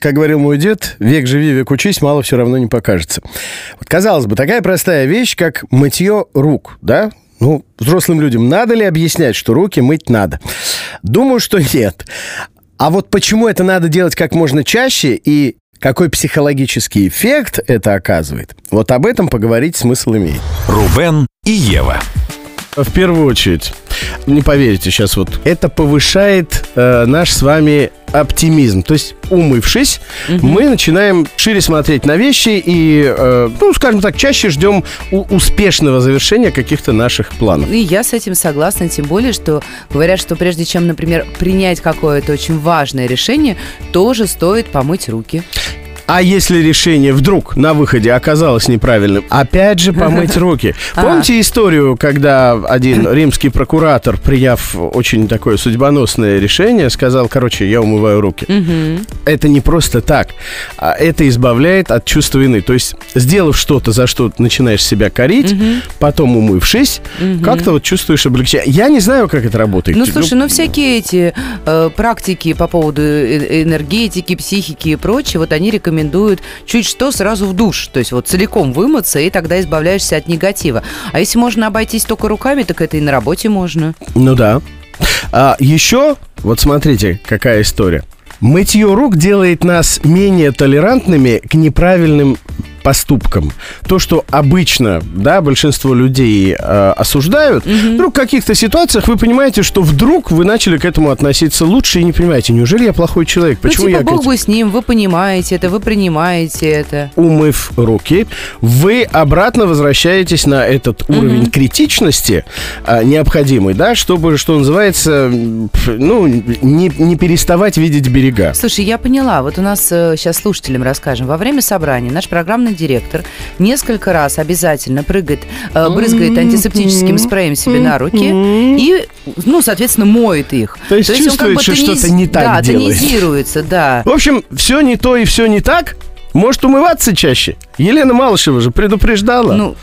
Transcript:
Как говорил мой дед, век живи, век учись, мало все равно не покажется. Вот, казалось бы, такая простая вещь, как мытье рук, да? Ну, взрослым людям надо ли объяснять, что руки мыть надо? Думаю, что нет. А вот почему это надо делать как можно чаще и какой психологический эффект это оказывает, вот об этом поговорить смысл имеет. Рубен и Ева. В первую очередь, не поверите сейчас вот, это повышает э, наш с вами оптимизм. То есть, умывшись, угу. мы начинаем шире смотреть на вещи и, э, ну, скажем так, чаще ждем у- успешного завершения каких-то наших планов. И я с этим согласна, тем более, что говорят, что прежде чем, например, принять какое-то очень важное решение, тоже стоит помыть руки. А если решение вдруг на выходе оказалось неправильным, опять же помыть руки. Помните историю, когда один римский прокуратор, приняв очень такое судьбоносное решение, сказал, короче, я умываю руки. Это не просто так. а Это избавляет от чувства вины. То есть, сделав что-то, за что начинаешь себя корить, потом умывшись, как-то вот чувствуешь облегчение. Я не знаю, как это работает. Ну, слушай, ну всякие эти э, практики по поводу э- энергетики, психики и прочее, вот они рекомендуют чуть что сразу в душ, то есть вот целиком вымыться, и тогда избавляешься от негатива. А если можно обойтись только руками, так это и на работе можно. Ну да. А еще, вот смотрите, какая история. Мытье рук делает нас менее толерантными к неправильным поступкам. То, что обычно, да, большинство людей э, осуждают, вдруг в каких-то ситуациях вы понимаете, что вдруг вы начали к этому относиться лучше и не понимаете, неужели я плохой человек? Почему ну, типа, я бог бы с ним, вы понимаете это, вы принимаете это. умыв руки, вы обратно возвращаетесь на этот уровень критичности а, необходимый, да, чтобы, что называется, ну, не, не переставать видеть берега. Слушай, я поняла. Вот у нас сейчас слушателям расскажем. Во время собрания наш программный директор несколько раз обязательно прыгает, э, брызгает антисептическим спреем себе на руки и, ну, соответственно, моет их. То есть чувствует, что что-то не так да, делает. тонизируется, да. В общем, все не то и все не так. Может умываться чаще. Елена Малышева же предупреждала. Ну,